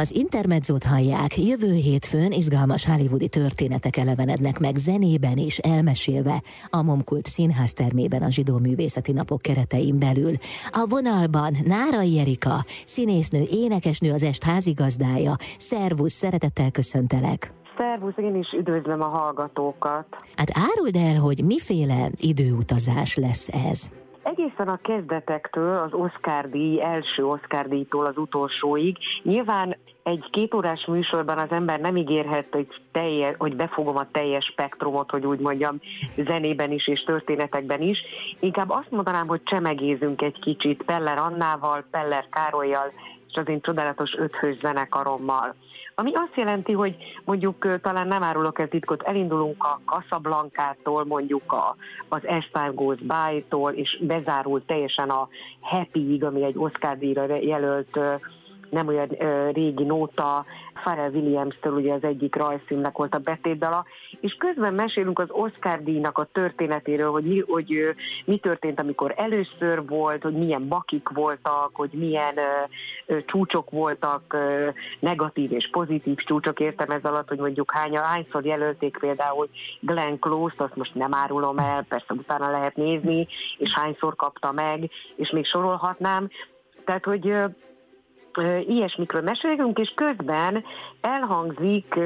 Az Intermedzót hallják, jövő hétfőn izgalmas hollywoodi történetek elevenednek meg zenében is elmesélve a Momkult Színház termében a Zsidó Művészeti Napok keretein belül. A vonalban Nárai Erika, színésznő, énekesnő az est házigazdája. Szervusz, szeretettel köszöntelek! Szervusz, én is üdvözlöm a hallgatókat. Hát áruld el, hogy miféle időutazás lesz ez? Egészen a kezdetektől, az Oscar díj, első Oscar díjtól az utolsóig, nyilván egy kétórás műsorban az ember nem ígérhet, hogy, telje, hogy befogom a teljes spektrumot, hogy úgy mondjam, zenében is és történetekben is. Inkább azt mondanám, hogy csemegézünk egy kicsit Peller Annával, Peller Károlyjal, és az én csodálatos öthös zenekarommal. Ami azt jelenti, hogy mondjuk talán nem árulok el titkot, elindulunk a Casablanca-tól, mondjuk a, az Time Goes By-tól, és bezárul teljesen a Happy-ig, ami egy Oscar díjra jelölt nem olyan ö, régi nóta, Pharrell Williams-től ugye az egyik rajzfilmnek volt a betétdala, és közben mesélünk az Oscar díjnak a történetéről, hogy mi, hogy ö, mi történt, amikor először volt, hogy milyen bakik voltak, hogy milyen ö, ö, csúcsok voltak, ö, negatív és pozitív csúcsok, értem ez alatt, hogy mondjuk hány, hányszor jelölték például Glenn Close-t, azt most nem árulom el, persze utána lehet nézni, és hányszor kapta meg, és még sorolhatnám. Tehát, hogy ilyesmikről mesélünk, és közben elhangzik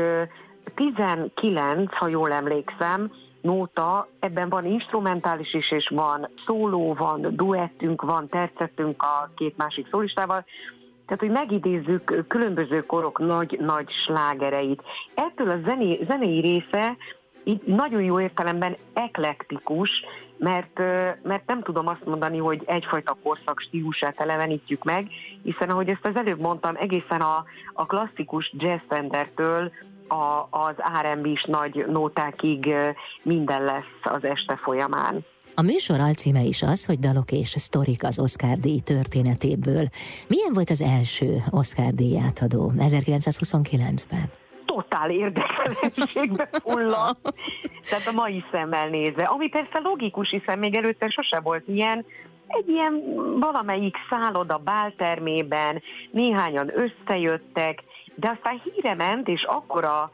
19, ha jól emlékszem, nóta, ebben van instrumentális is, és van szóló, van duettünk, van tercettünk a két másik szólistával, tehát, hogy megidézzük különböző korok nagy-nagy slágereit. Ettől a zené, zenei része így nagyon jó értelemben eklektikus, mert, mert nem tudom azt mondani, hogy egyfajta korszak stílusát elevenítjük meg, hiszen ahogy ezt az előbb mondtam, egészen a, a klasszikus jazz standardtől a, az R&B is nagy nótákig minden lesz az este folyamán. A műsor alcíme is az, hogy dalok és sztorik az Oscar díj történetéből. Milyen volt az első Oscar díj átadó 1929-ben? Totál érdekelenségbe fulladt. Tehát a mai szemmel nézve. Ami persze logikus, hiszen még előtte sose volt ilyen, egy ilyen valamelyik szálloda báltermében, néhányan összejöttek, de aztán híre ment, és akkora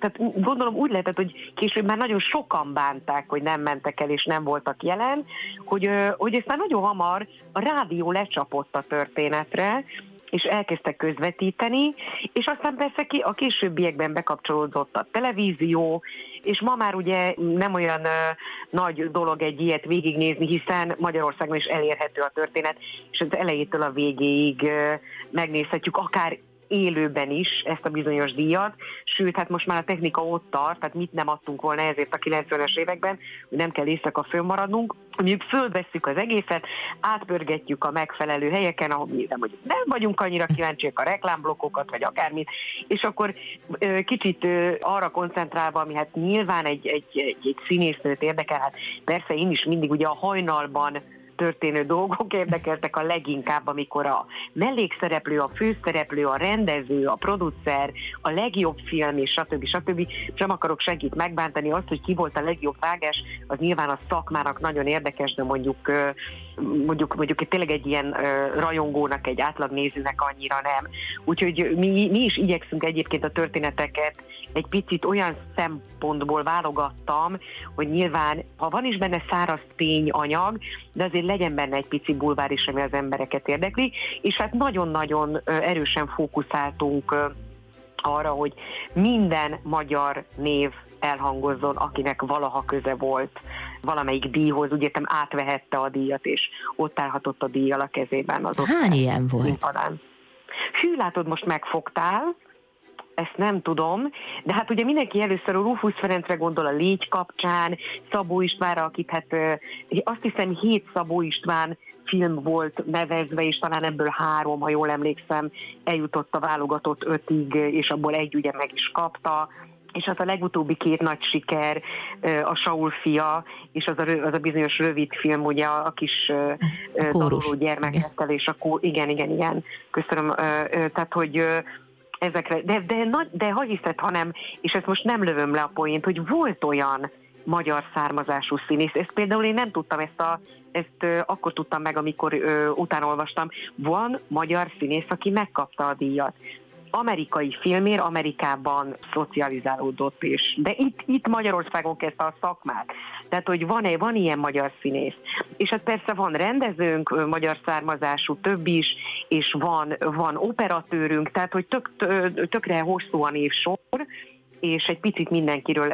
tehát gondolom úgy lehetett, hogy később már nagyon sokan bánták, hogy nem mentek el és nem voltak jelen, hogy, hogy aztán nagyon hamar a rádió lecsapott a történetre, és elkezdtek közvetíteni, és aztán persze ki a későbbiekben bekapcsolódott a televízió, és ma már ugye nem olyan nagy dolog egy ilyet végignézni, hiszen Magyarországon is elérhető a történet, és az elejétől a végéig megnézhetjük, akár élőben is ezt a bizonyos díjat, sőt, hát most már a technika ott tart, tehát mit nem adtunk volna ezért a 90-es években, hogy nem kell éjszaka fönnmaradnunk, mondjuk fölvesszük az egészet, átpörgetjük a megfelelő helyeken, ahol nem, nem vagyunk annyira kíváncsiak a reklámblokkokat, vagy akármit, és akkor kicsit arra koncentrálva, ami hát nyilván egy, egy, egy, egy színésznőt érdekel, hát persze én is mindig ugye a hajnalban történő dolgok érdekeltek a leginkább, amikor a mellékszereplő, a főszereplő, a rendező, a producer, a legjobb film, és stb. stb. Sem akarok segít megbántani azt, hogy ki volt a legjobb vágás, az nyilván a szakmának nagyon érdekes, de mondjuk mondjuk, mondjuk tényleg egy ilyen rajongónak, egy átlagnézőnek annyira nem. Úgyhogy mi, mi is igyekszünk egyébként a történeteket egy picit olyan szempontból válogattam, hogy nyilván, ha van is benne száraz tényanyag, de azért legyen benne egy pici bulvár is, ami az embereket érdekli, és hát nagyon-nagyon erősen fókuszáltunk arra, hogy minden magyar név elhangozzon, akinek valaha köze volt valamelyik díjhoz, úgy értem átvehette a díjat, és ott állhatott a díjjal a kezében. Az Hány ilyen volt? Színpadán. Hű, látod, most megfogtál, ezt nem tudom, de hát ugye mindenki először a Rufus Ferencre gondol a Légy kapcsán, Szabó Istvánra, akit hát azt hiszem hét Szabó István film volt nevezve, és talán ebből három, ha jól emlékszem, eljutott a válogatott ötig, és abból egy ugye meg is kapta. És az a legutóbbi két nagy siker, a Saul fia, és az a, az a bizonyos rövid film, ugye a, a kis tanuló gyermekekkel, és akkor igen, igen, igen, köszönöm, tehát, hogy ezekre, de, de, de, de hiszed, hanem, és ezt most nem lövöm le a poént, hogy volt olyan magyar származású színész. Ezt például én nem tudtam, ezt, a, ezt ö, akkor tudtam meg, amikor ö, utána. Van magyar színész, aki megkapta a díjat. Amerikai filmér Amerikában szocializálódott, és de itt, itt Magyarországon kezdte a szakmát. Tehát, hogy van-e, van ilyen magyar színész. És hát persze van rendezőnk, magyar származású több is, és van, van operatőrünk, tehát, hogy tök, tökre hosszúan év sor, és egy picit mindenkiről,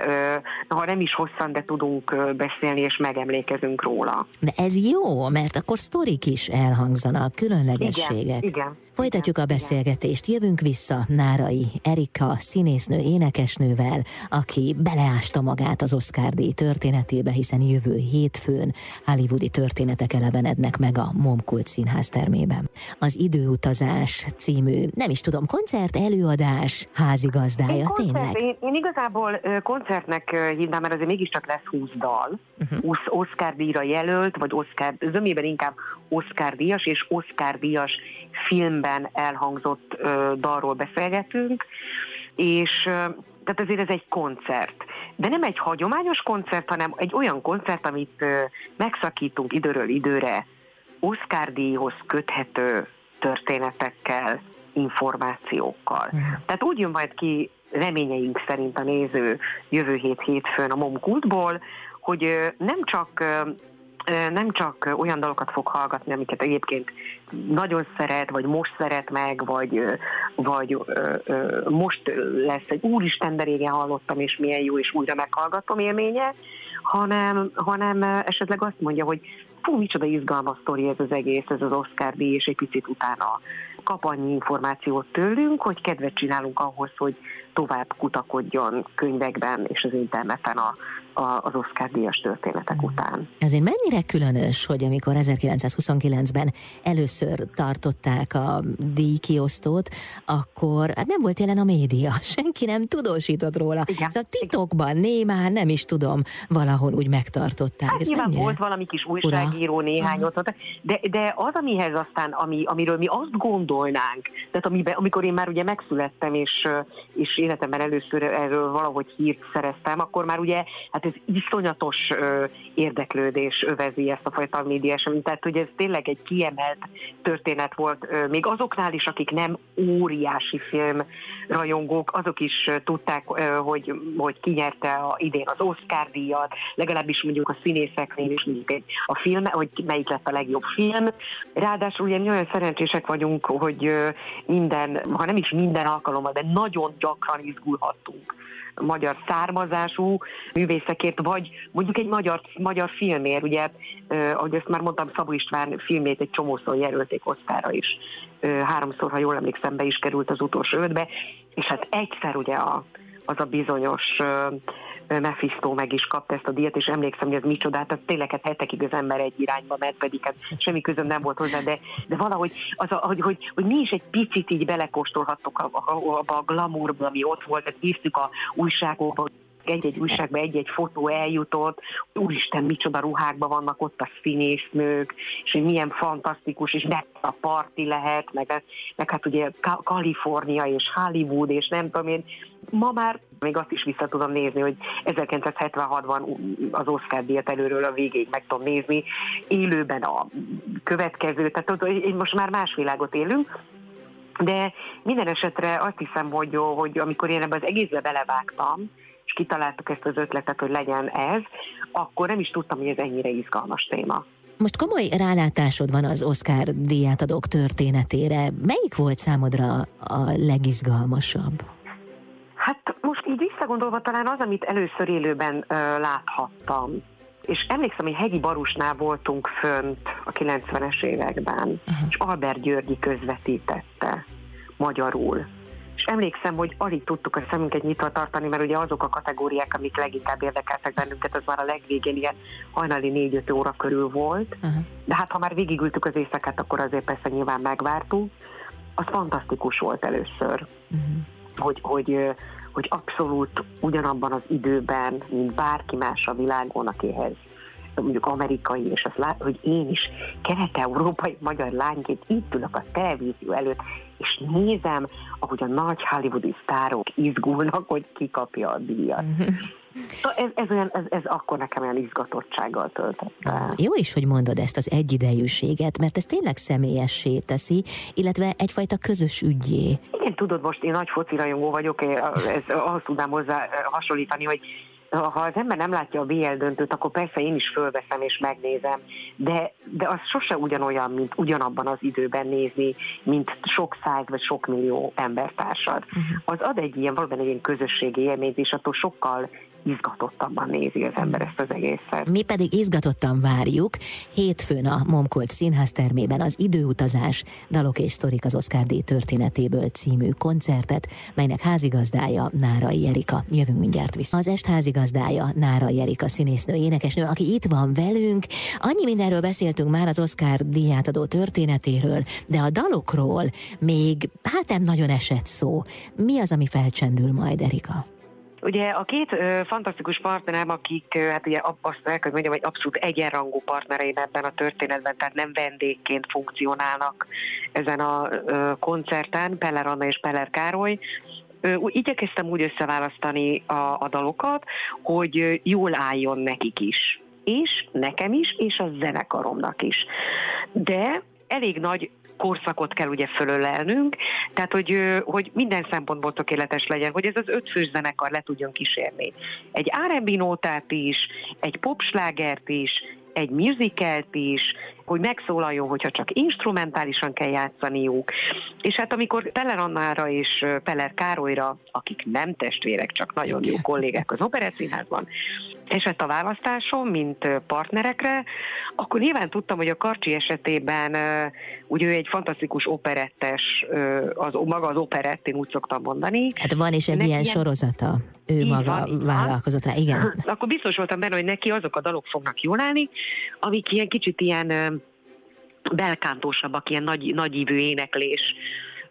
ha nem is hosszan, de tudunk beszélni, és megemlékezünk róla. De ez jó, mert akkor sztorik is elhangzanak, különlegességek. Igen, igen. Folytatjuk a beszélgetést, jövünk vissza Nárai Erika, színésznő, énekesnővel, aki beleásta magát az Oscar díj történetébe, hiszen jövő hétfőn hollywoodi történetek elevenednek meg a Momkult színház termében. Az Időutazás című, nem is tudom, koncert, előadás, házigazdája, tényleg? Én, igazából koncertnek hívnám, mert azért mégiscsak lesz 20 dal, uh-huh. 20 Oscar díjra jelölt, vagy Oscar, zömében inkább Oscar díjas és Oscar díjas filmben elhangzott dalról beszélgetünk, és tehát azért ez egy koncert. De nem egy hagyományos koncert, hanem egy olyan koncert, amit megszakítunk időről időre Oscar díjhoz köthető történetekkel, információkkal. Uh-huh. Tehát úgy jön majd ki reményeink szerint a néző jövő hét hétfőn a Momkultból, hogy nem csak nem csak olyan dalokat fog hallgatni, amiket egyébként nagyon szeret, vagy most szeret meg, vagy, vagy most lesz egy úristen, de régen hallottam, és milyen jó, és újra meghallgatom élménye, hanem, hanem esetleg azt mondja, hogy fú, micsoda izgalmas sztori ez az egész, ez az Oscar díj, és egy picit utána kap annyi információt tőlünk, hogy kedvet csinálunk ahhoz, hogy tovább kutakodjon könyvekben és az interneten a, a, az Oscar díjas történetek mm. után. Ezért mennyire különös, hogy amikor 1929-ben először tartották a díjkiosztót, akkor hát nem volt jelen a média, senki nem tudósított róla. Igen. Szóval titokban, némán, nem is tudom, valahol úgy megtartották. Hát Ez nyilván mennyire? volt valami kis újságíró Ura. néhány ott, de, de az, amihez aztán, ami, amiről mi azt gondolnánk, tehát amiben, amikor én már ugye megszülettem, és, és életemben először erről valahogy hírt szereztem, akkor már ugye hát ez iszonyatos érdeklődés övezi ezt a fajta média eseményt, tehát hogy ez tényleg egy kiemelt történet volt, még azoknál is, akik nem óriási film rajongók, azok is tudták, hogy, hogy kinyerte a, idén az Oscar díjat, legalábbis mondjuk a színészeknél is mondjuk a film, hogy melyik lett a legjobb film. Ráadásul ugye mi olyan szerencsések vagyunk, hogy minden, ha nem is minden alkalommal, de nagyon gyakran izgulhattunk magyar származású művészekért, vagy mondjuk egy magyar, magyar filmért, ugye, eh, ahogy ezt már mondtam, Szabó István filmét egy csomószor jelölték osztára is. Eh, háromszor, ha jól emlékszem, be is került az utolsó ötbe, és hát egyszer ugye a, az a bizonyos eh, Mephisto meg is kapta ezt a díjat, és emlékszem, hogy ez micsoda, tehát tényleg hát hetekig az ember egy irányba ment, pedig hát semmi közöm nem volt hozzá, de, de valahogy az a, hogy, hogy, hogy, mi is egy picit így belekóstolhattok abba a, a glamourba, ami ott volt, tehát néztük a újságokban, egy-egy újságban egy-egy fotó eljutott, úristen, micsoda ruhákban vannak ott a színésznők, és hogy milyen fantasztikus, és a parti lehet, meg, meg hát ugye Kalifornia és Hollywood, és nem tudom én, ma már még azt is vissza tudom nézni, hogy 1976-ban az Oscar díjat előről a végéig meg tudom nézni, élőben a következő, tehát hogy most már más világot élünk, de minden esetre azt hiszem, hogy, hogy amikor én ebbe az egészbe belevágtam, és kitaláltuk ezt az ötletet, hogy legyen ez, akkor nem is tudtam, hogy ez ennyire izgalmas téma. Most komoly rálátásod van az Oscar díjátadók történetére. Melyik volt számodra a legizgalmasabb? Visszagondolva talán az, amit először élőben ö, láthattam. És emlékszem, hogy Hegyi Barusnál voltunk fönt a 90-es években, uh-huh. és Albert Györgyi közvetítette magyarul és emlékszem, hogy alig tudtuk a szemünket nyitva tartani, mert ugye azok a kategóriák, amik leginkább érdekeltek bennünket, az már a legvégén ilyen hajnali 4-5 óra körül volt, uh-huh. de hát ha már végigültük az éjszakát, akkor azért persze nyilván megvártuk. Az fantasztikus volt először, uh-huh. hogy, hogy, hogy abszolút ugyanabban az időben, mint bárki más a világon, akihez mondjuk amerikai, és azt lát, hogy én is kelet-európai magyar lányként itt ülök a televízió előtt, és nézem, ahogy a nagy hollywoodi sztárok izgulnak, hogy ki a díjat. ez, ez, olyan, ez, ez akkor nekem olyan izgatottsággal töltött. Jó is, hogy mondod ezt az egyidejűséget, mert ez tényleg személyessé teszi, illetve egyfajta közös ügyé. Igen, tudod, most én nagy foci rajongó vagyok, ez, azt tudnám hozzá hasonlítani, hogy ha az ember nem látja a BL döntőt, akkor persze én is fölveszem és megnézem, de, de az sose ugyanolyan, mint ugyanabban az időben nézni, mint sok száz vagy sok millió embertársad. Uh-huh. Az ad egy ilyen, valóban egy ilyen közösségi élményt, és attól sokkal izgatottabban nézi az ember ezt az egészet. Mi pedig izgatottan várjuk. Hétfőn a Momkult Színház termében az Időutazás, Dalok és Sztorik az Oscar díj történetéből című koncertet, melynek házigazdája Nárai Erika. Jövünk mindjárt vissza. Az est házigazdája Nárai Erika színésznő, énekesnő, aki itt van velünk. Annyi mindenről beszéltünk már az Oscar díjátadó történetéről, de a dalokról még hát nem nagyon esett szó. Mi az, ami felcsendül majd, Erika? Ugye a két ö, fantasztikus partnerem, akik ö, hát ugye azt el kell mondjam, hogy abszolút egyenrangú partnereim ebben a történetben, tehát nem vendégként funkcionálnak ezen a ö, koncerten, Peller Anna és Peller Károly, igyekeztem úgy összeválasztani a, a dalokat, hogy jól álljon nekik is. És nekem is, és a zenekaromnak is. De elég nagy korszakot kell ugye fölölelnünk, tehát hogy, hogy minden szempontból tökéletes legyen, hogy ez az ötfős zenekar le tudjon kísérni. Egy R&B nótát is, egy popslágert is, egy musicalt is, hogy megszólaljon, hogyha csak instrumentálisan kell játszaniuk. És hát amikor Peller Annára és Peller Károlyra, akik nem testvérek, csak nagyon jó kollégák az Operettszínházban, esett a választásom, mint partnerekre, akkor nyilván tudtam, hogy a Karcsi esetében ugye ő egy fantasztikus operettes, az, maga az operett, én úgy szoktam mondani. Hát van is egy ilyen, ilyen sorozata, ő így maga van, vállalkozott rá, igen. Akkor biztos voltam benne, hogy neki azok a dalok fognak jól állni, amik ilyen kicsit ilyen belkántósabbak, ilyen nagy, nagyívű éneklés.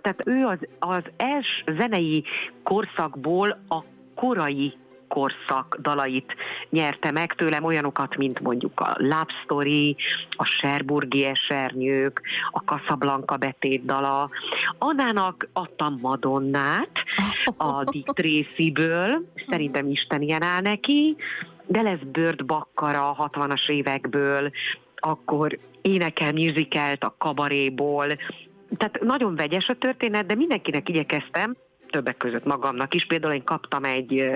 Tehát ő az, az els zenei korszakból a korai korszak dalait nyerte meg tőlem, olyanokat, mint mondjuk a Love Story, a Sherburgi esernyők, a Casablanca betét dala. Annának adtam Madonnát a Dick Tracy-ből, szerintem Isten ilyen áll neki, de lesz Bird Bakkara a 60-as évekből, akkor énekel musicalt a kabaréból, tehát nagyon vegyes a történet, de mindenkinek igyekeztem, többek között magamnak is. Például én kaptam egy,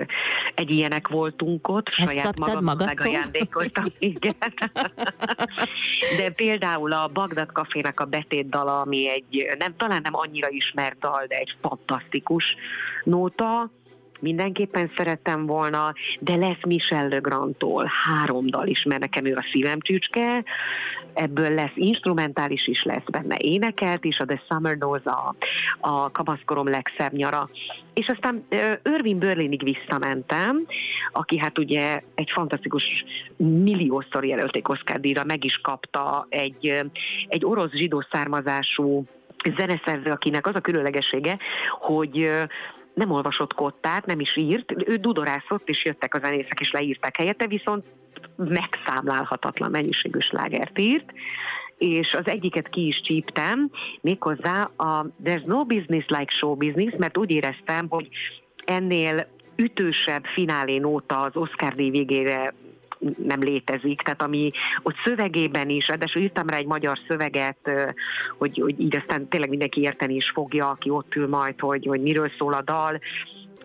egy ilyenek voltunk ott, Ezt saját magam megajándékoztam. Igen. De például a Bagdad Cafének a betét dala, ami egy nem, talán nem annyira ismert dal, de egy fantasztikus nóta, mindenképpen szerettem volna, de lesz Michel Legrandtól három dal is, mert nekem ő a szívem csücske, ebből lesz instrumentális is lesz benne, énekelt is, a The Summer Nose a, a kamaszkorom legszebb nyara. És aztán Irving Berlinig visszamentem, aki hát ugye egy fantasztikus milliószor jelölték Oscar díjra, meg is kapta egy, egy orosz zsidó származású zeneszerző, akinek az a különlegessége, hogy nem olvasott kottát, nem is írt, ő dudorászott, és jöttek a zenészek, és leírták helyette, viszont megszámlálhatatlan mennyiségű slágert írt, és az egyiket ki is csíptem, méghozzá a There's no business like show business, mert úgy éreztem, hogy ennél ütősebb finálé nóta az Oscar díj végére nem létezik, tehát ami ott szövegében is, de írtam rá egy magyar szöveget, hogy, hogy így aztán tényleg mindenki érteni is fogja, aki ott ül majd, hogy, hogy miről szól a dal,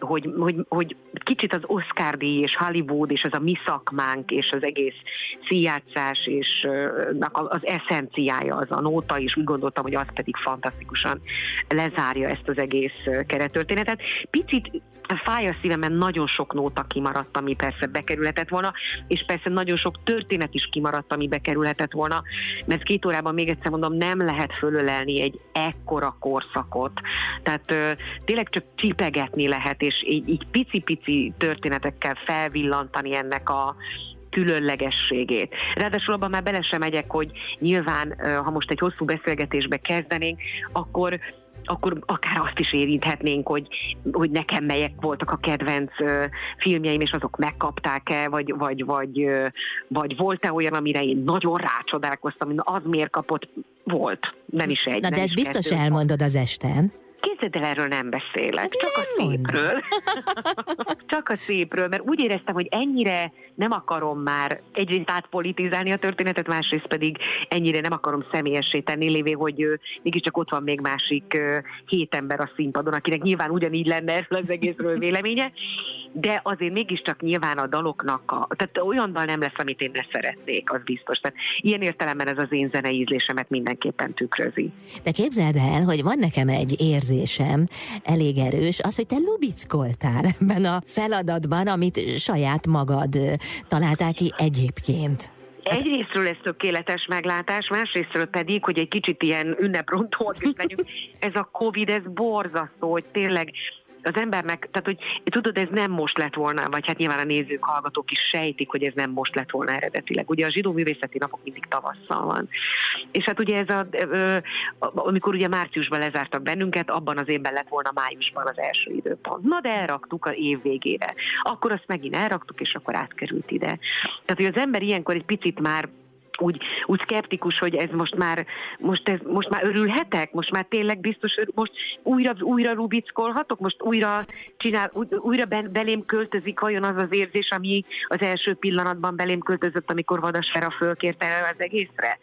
hogy, hogy, hogy kicsit az Oscar díj és Hollywood és az a mi szakmánk és az egész színjátszás és az eszenciája az a nóta, és úgy gondoltam, hogy az pedig fantasztikusan lezárja ezt az egész keretörténetet. Picit fáj a szívemen, nagyon sok nóta kimaradt, ami persze bekerülhetett volna, és persze nagyon sok történet is kimaradt, ami bekerülhetett volna, mert két órában még egyszer mondom, nem lehet fölölelni egy ekkora korszakot. Tehát ö, tényleg csak csipegetni lehet, és így, így pici-pici történetekkel felvillantani ennek a különlegességét. Ráadásul abban már bele sem megyek, hogy nyilván, ha most egy hosszú beszélgetésbe kezdenénk, akkor akkor akár azt is érinthetnénk, hogy, hogy nekem melyek voltak a kedvenc uh, filmjeim, és azok megkapták-e, vagy, vagy, vagy, uh, vagy volt-e olyan, amire én nagyon rácsodálkoztam, az miért kapott? Volt, nem is egy. Na de ezt biztos kettő, elmondod az esten. Képzeld el, erről nem beszélek, Hát csak a nem mondd. szépről. csak a szépről, mert úgy éreztem, hogy ennyire nem akarom már egyrészt átpolitizálni a történetet, másrészt pedig ennyire nem akarom személyessé tenni, lévé, hogy ö, mégiscsak ott van még másik ö, hét ember a színpadon, akinek nyilván ugyanígy lenne erről az egészről véleménye, de azért mégiscsak nyilván a daloknak, a, tehát olyan dal nem lesz, amit én ne szeretnék, az biztos. Tehát ilyen értelemben ez az én zenei ízlésemet mindenképpen tükrözi. De képzeld el, hogy van nekem egy érzésem, elég erős, az, hogy te lubickoltál ebben a feladatban, amit saját magad találtál ki egyébként. Egyrésztről ez tökéletes meglátás, másrésztről pedig, hogy egy kicsit ilyen ünneprontóak is legyünk, ez a Covid, ez borzasztó, hogy tényleg az embernek, tehát hogy tudod, ez nem most lett volna, vagy hát nyilván a nézők, hallgatók is sejtik, hogy ez nem most lett volna eredetileg. Ugye a zsidó művészeti napok mindig tavasszal van. És hát ugye ez a, amikor ugye márciusban lezártak bennünket, abban az évben lett volna májusban az első időpont. Na de elraktuk a év végére. Akkor azt megint elraktuk, és akkor átkerült ide. Tehát, hogy az ember ilyenkor egy picit már úgy, úgy szkeptikus, hogy ez most már, most, ez, most már örülhetek, most már tényleg biztos, most újra, újra rubickolhatok, most újra csinál, újra belém költözik vajon az az érzés, ami az első pillanatban belém költözött, amikor Vadasfera fölkérte el az egészre.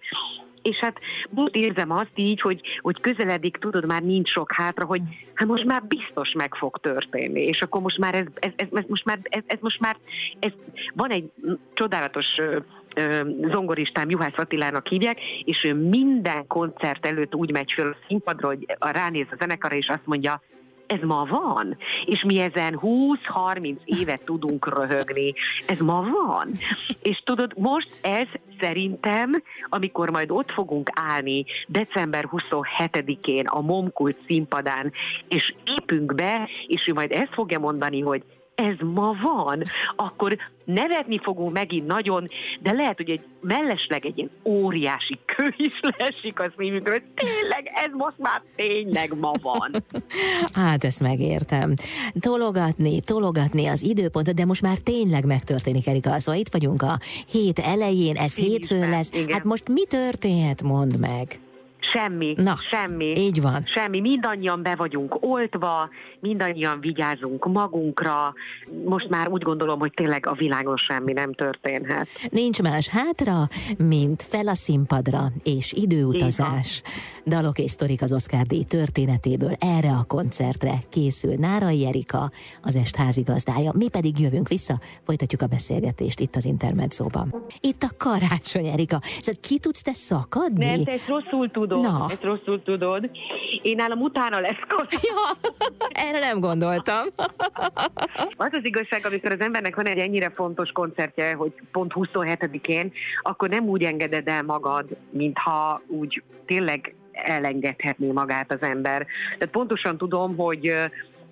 És hát most érzem azt így, hogy, hogy közeledik, tudod, már nincs sok hátra, hogy hát most már biztos meg fog történni, és akkor most már ez, ez, ez, ez most már, ez, ez most már, ez, van egy csodálatos zongoristám, Juhász Attilának hívják, és ő minden koncert előtt úgy megy föl a színpadra, hogy ránéz a zenekarra, és azt mondja, ez ma van, és mi ezen 20-30 évet tudunk röhögni. Ez ma van. És tudod, most ez szerintem, amikor majd ott fogunk állni december 27-én a Momkult színpadán, és épünk be, és ő majd ezt fogja mondani, hogy ez ma van, akkor nevetni fogunk megint nagyon, de lehet, hogy egy mellesleg egy ilyen óriási kő is leesik a szívünkről, hogy tényleg ez most már tényleg ma van. Hát ezt megértem. Tologatni, tologatni az időpontot, de most már tényleg megtörténik, Erika. Szóval itt vagyunk a hét elején, ez Így hétfőn lesz. igen. Hát most mi történhet, mondd meg. Semmi, Na, semmi. Így van. Semmi, mindannyian be vagyunk oltva, mindannyian vigyázunk magunkra. Most már úgy gondolom, hogy tényleg a világon semmi nem történhet. Nincs más hátra, mint fel a színpadra és időutazás. Dalok és sztorik az Oscar díj történetéből erre a koncertre készül Nárai Erika, az est házigazdája. Mi pedig jövünk vissza, folytatjuk a beszélgetést itt az Intermedzóban. Itt a karácsony, Erika. Szóval ki tudsz te szakadni? Nem, te ezt rosszul tudod. Na. Ezt rosszul tudod. Én nálam utána lesz karácsony. Ja, erre nem gondoltam. Az az igazság, amikor az embernek van egy ennyire fontos koncertje, hogy pont 27-én, akkor nem úgy engeded el magad, mintha úgy tényleg elengedhetné magát az ember. Tehát pontosan tudom, hogy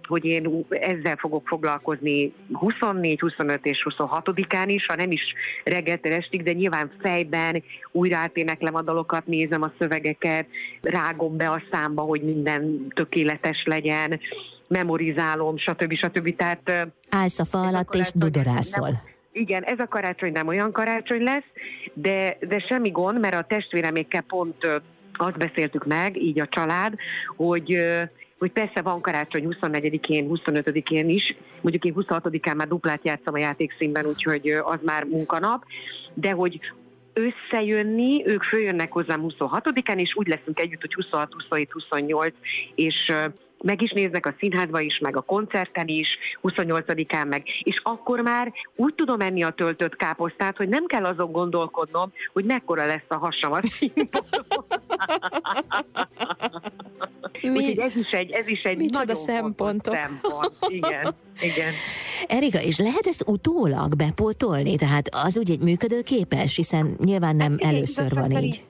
hogy én ezzel fogok foglalkozni 24, 25 és 26-án is, ha nem is reggeltől estig, de nyilván fejben újra áténeklem a dalokat, nézem a szövegeket, rágom be a számba, hogy minden tökéletes legyen, memorizálom, stb. stb. Tehát Állsz a fa alatt és dudorászol. nem- igen, ez a karácsony nem olyan karácsony lesz, de, de semmi gond, mert a testvéremékkel pont azt beszéltük meg, így a család, hogy hogy persze van karácsony 24-én, 25-én is, mondjuk én 26-án már duplát játszom a játékszínben, úgyhogy az már munkanap, de hogy összejönni, ők följönnek hozzám 26-án, és úgy leszünk együtt, hogy 26, 27, 28, és meg is néznek a színházba is, meg a koncerten is, 28-án meg, és akkor már úgy tudom enni a töltött káposztát, hogy nem kell azon gondolkodnom, hogy mekkora lesz a hasam a. Úgyhogy ez is egy, ez is egy Micsoda nagyon szempontok. szempont. Igen, igen. Erika, és lehet ezt utólag bepótolni? Tehát az úgy egy működőképes, hiszen nyilván nem Hát igen, először igazság van szerint- így.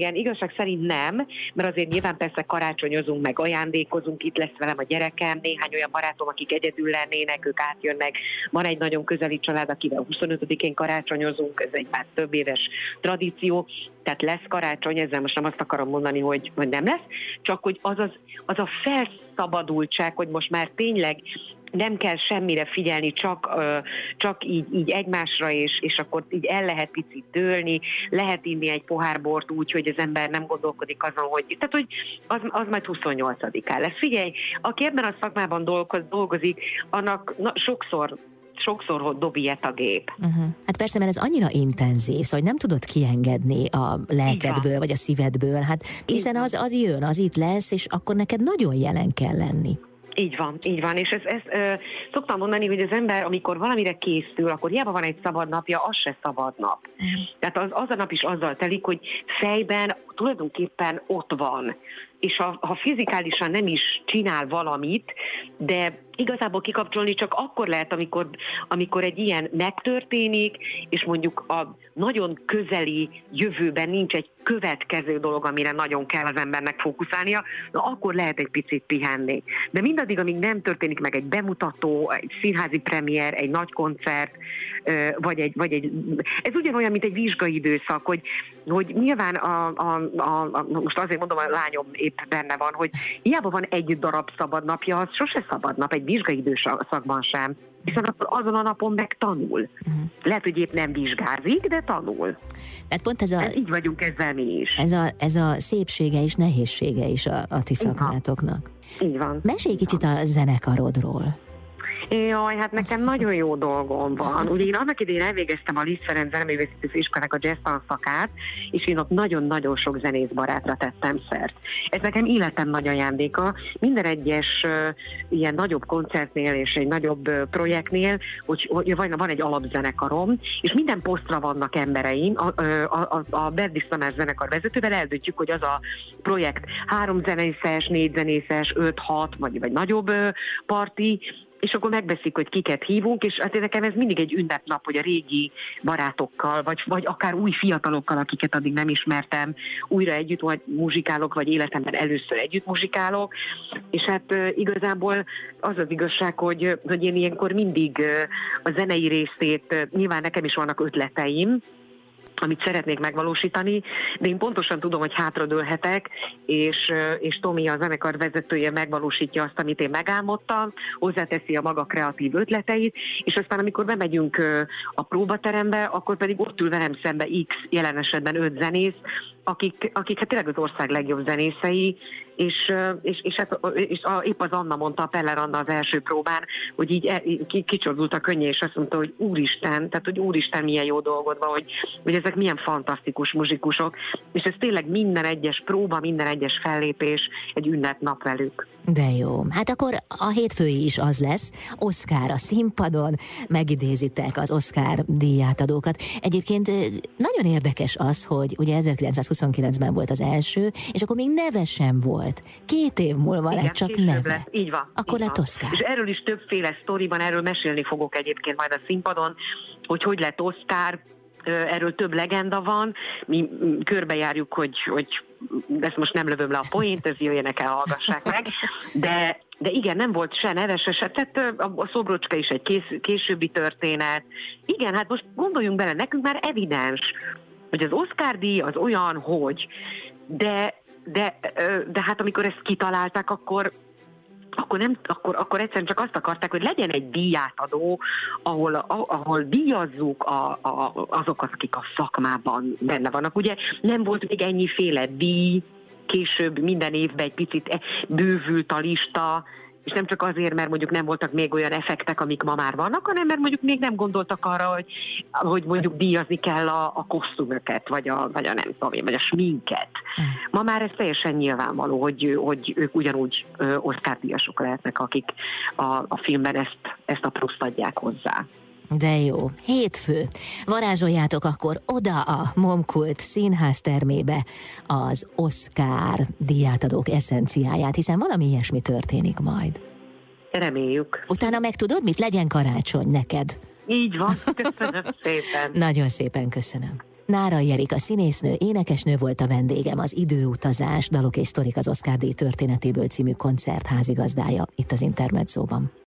Igen, igazság szerint nem, mert azért nyilván persze karácsonyozunk, meg ajándékozunk, itt lesz velem a gyerekem, néhány olyan barátom, akik egyedül lennének, ők átjönnek. Van egy nagyon közeli család, akivel 25-én karácsonyozunk, ez egy már több éves tradíció, tehát lesz karácsony, ezzel most nem azt akarom mondani, hogy, hogy nem lesz, csak hogy az, az, az a felszabadultság, hogy most már tényleg nem kell semmire figyelni, csak, csak így, így egymásra, és, és akkor így el lehet picit dőlni, lehet inni egy pohár bort úgy, hogy az ember nem gondolkodik azon, hogy, tehát hogy az, az majd 28-án lesz. Figyelj, aki ebben a szakmában dolgoz, dolgozik, annak na, sokszor sokszor dob ilyet a gép. Uh-huh. Hát persze, mert ez annyira intenzív, szóval nem tudod kiengedni a lelkedből, vagy a szívedből, hát hiszen az, az jön, az itt lesz, és akkor neked nagyon jelen kell lenni. Így van, így van, és ezt, ezt ö, szoktam mondani, hogy az ember, amikor valamire készül, akkor hiába van egy szabad napja, az se szabad nap. Tehát az, az a nap is azzal telik, hogy fejben tulajdonképpen ott van, és ha, ha fizikálisan nem is csinál valamit, de igazából kikapcsolni csak akkor lehet, amikor, amikor egy ilyen megtörténik, és mondjuk a nagyon közeli jövőben nincs egy következő dolog, amire nagyon kell az embernek fókuszálnia, na akkor lehet egy picit pihenni. De mindaddig, amíg nem történik meg egy bemutató, egy színházi premier, egy nagy koncert, vagy egy, vagy egy ez ugyanolyan, mint egy vizsgai időszak, hogy, hogy nyilván a, a, a, a, most azért mondom, a lányom épp benne van, hogy hiába van egy darab szabad napja, az sose szabad nap, egy vizsgai időszakban sem hiszen akkor azon a napon meg tanul. Uh-huh. Lehet, hogy épp nem vizsgázik, de tanul. Tehát pont ez a... Ez így vagyunk ezzel mi is. Ez a, ez a szépsége és nehézsége is a, a ti szakmátoknak. Így van. Mesélj kicsit a zenekarodról. Jaj, hát nekem nagyon jó dolgom van. Ugye én annak idején elvégeztem a Liszt Ferenc Zeneművészeti Iskolának a jazz szakát, és én ott nagyon-nagyon sok zenész barátra tettem szert. Ez nekem életem nagy ajándéka. Minden egyes uh, ilyen nagyobb koncertnél és egy nagyobb uh, projektnél, hogy, hogy van, van egy alapzenekarom, és minden posztra vannak embereim. A, a, a, a Berdis Tamás zenekar vezetővel eldöntjük, hogy az a projekt három zenészes, négy zenészes, öt, hat, vagy, vagy nagyobb uh, parti, és akkor megbeszik, hogy kiket hívunk, és hát nekem ez mindig egy ünnepnap, hogy a régi barátokkal, vagy, vagy akár új fiatalokkal, akiket addig nem ismertem, újra együtt vagy muzsikálok, vagy életemben először együtt muzsikálok, és hát igazából az az igazság, hogy, hogy én ilyenkor mindig a zenei részét, nyilván nekem is vannak ötleteim, amit szeretnék megvalósítani, de én pontosan tudom, hogy hátradőlhetek, és, és Tomi a zenekar vezetője megvalósítja azt, amit én megálmodtam, hozzáteszi a maga kreatív ötleteit, és aztán amikor bemegyünk a próbaterembe, akkor pedig ott ül velem szembe X, jelen esetben öt zenész, akik, akik hát tényleg az ország legjobb zenészei, és, és, és, hát, és a, épp az Anna mondta, a Peller Anna az első próbán, hogy így e, kicsordult a könnye, és azt mondta, hogy úristen, tehát hogy úristen milyen jó dolgod van, hogy, hogy ezek milyen fantasztikus muzsikusok, és ez tényleg minden egyes próba, minden egyes fellépés egy ünnepnap velük. De jó. Hát akkor a hétfői is az lesz. Oscar a színpadon, megidézitek az Oscar díjátadókat. Egyébként nagyon érdekes az, hogy ugye 1929-ben volt az első, és akkor még neve sem volt. Két év múlva Igen, lett csak neve. Lett. Így van. Akkor így lett van. Oscar. És erről is többféle sztoriban, erről mesélni fogok egyébként majd a színpadon, hogy hogy lett Oscar, erről több legenda van, mi körbejárjuk, hogy, hogy ezt most nem lövöm le a poént, ez jöjjenek el, hallgassák meg, de, de igen, nem volt se neves, se, tehát a szobrocska is egy kés, későbbi történet. Igen, hát most gondoljunk bele, nekünk már evidens, hogy az Oscar díj az olyan, hogy, de, de, de hát amikor ezt kitalálták, akkor akkor, nem, akkor, akkor egyszerűen csak azt akarták, hogy legyen egy díjátadó, ahol, ahol díjazzuk a, a, azokat, akik a szakmában benne vannak. Ugye nem volt még ennyiféle díj, később minden évben egy picit e, bővült a lista, és nem csak azért, mert mondjuk nem voltak még olyan effektek, amik ma már vannak, hanem mert mondjuk még nem gondoltak arra, hogy, hogy mondjuk díjazni kell a, a kosztümöket, vagy a, vagy a nem tudom vagy a sminket. Hmm. Ma már ez teljesen nyilvánvaló, hogy, hogy ők ugyanúgy Oscar díjasok lehetnek, akik a, a filmben ezt, ezt a pluszt adják hozzá. De jó. Hétfő. Varázsoljátok akkor oda a Momkult színház termébe az Oscar diátadók eszenciáját, hiszen valami ilyesmi történik majd. Reméljük. Utána meg tudod, mit legyen karácsony neked? Így van, köszönöm szépen. Nagyon szépen köszönöm. Nára Jerika színésznő, énekesnő volt a vendégem az Időutazás, Dalok és Sztorik az Oscar díj történetéből című koncert házigazdája itt az Intermedzóban.